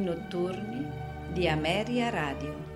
notturni di Ameria Radio.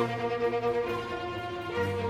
Thank you.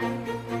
Música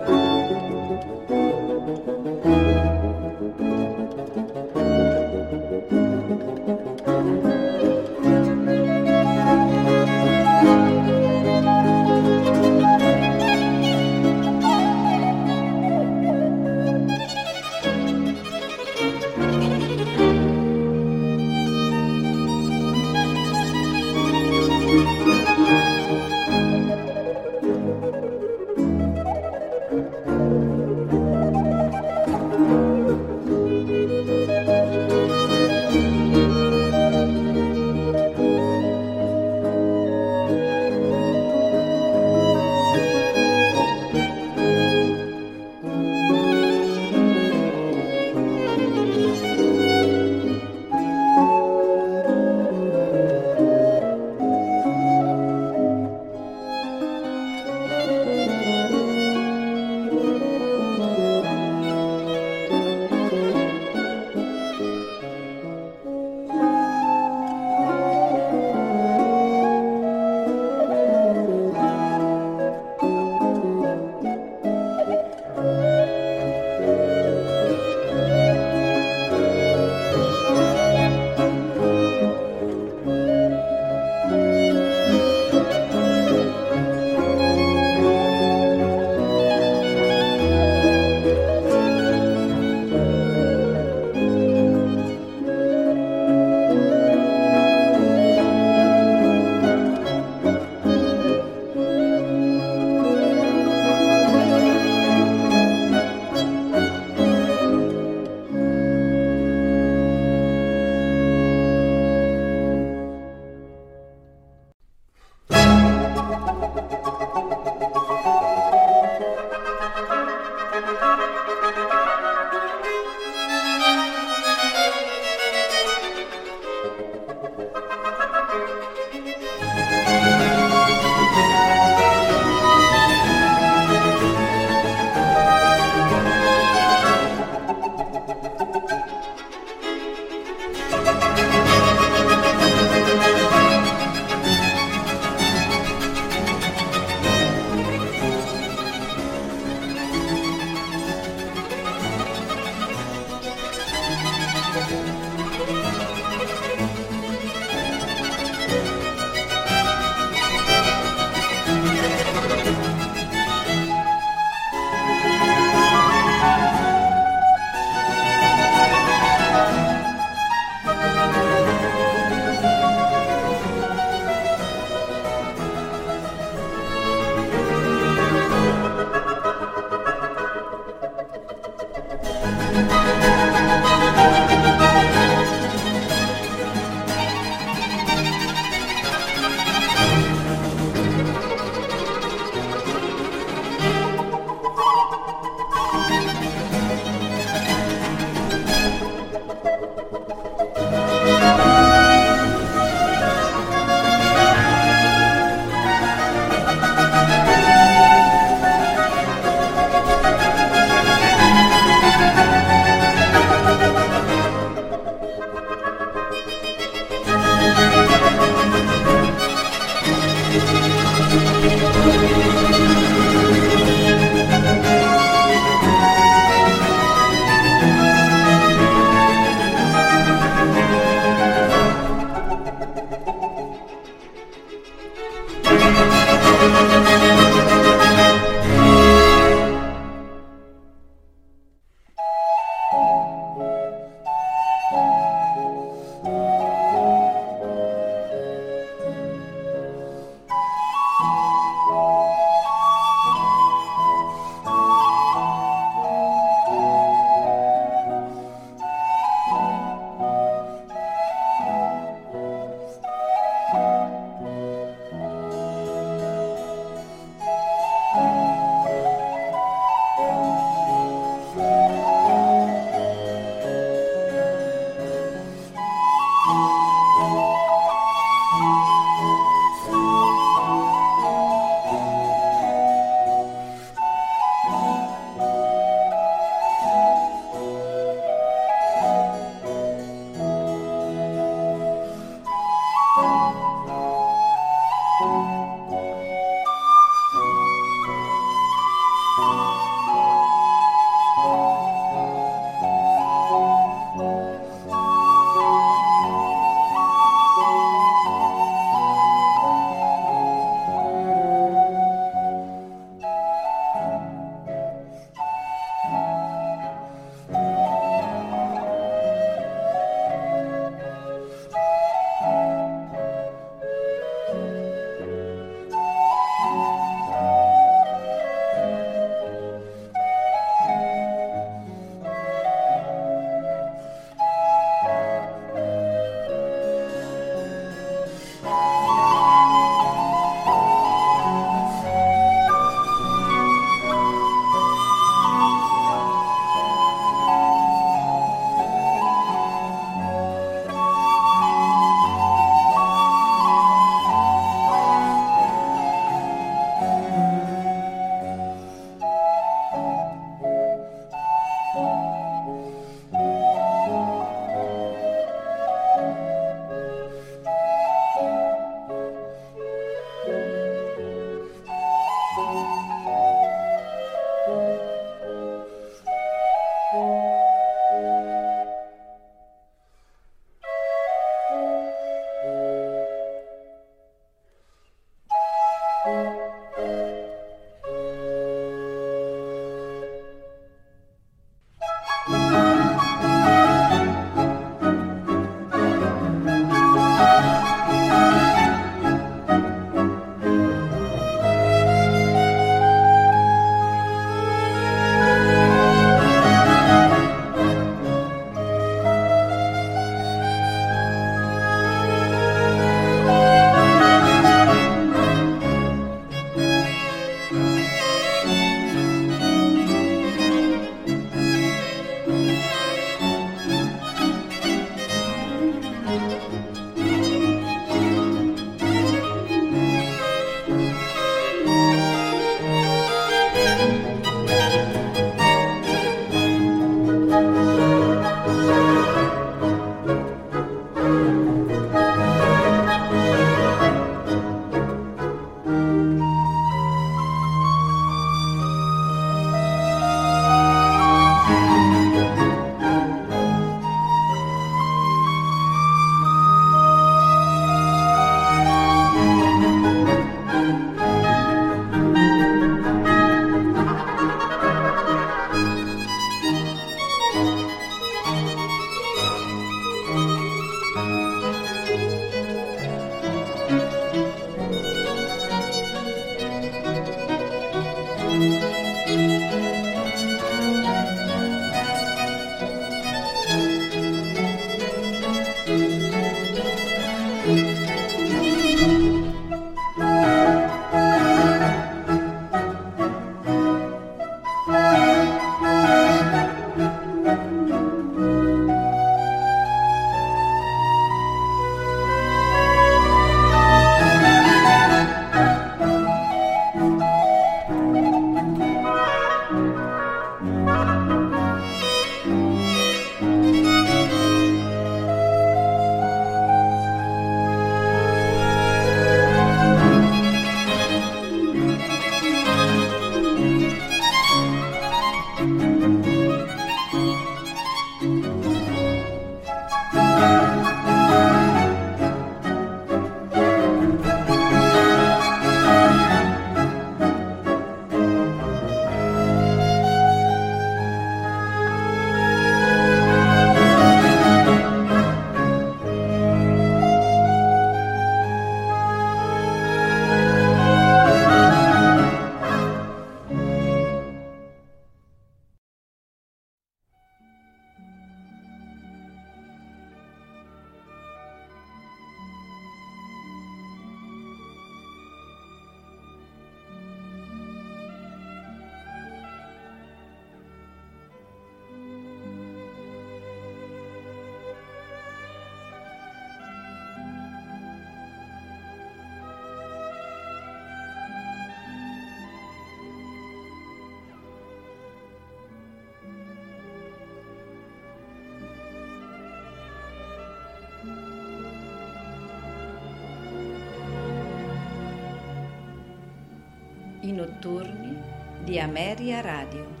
notturni di Ameria Radio.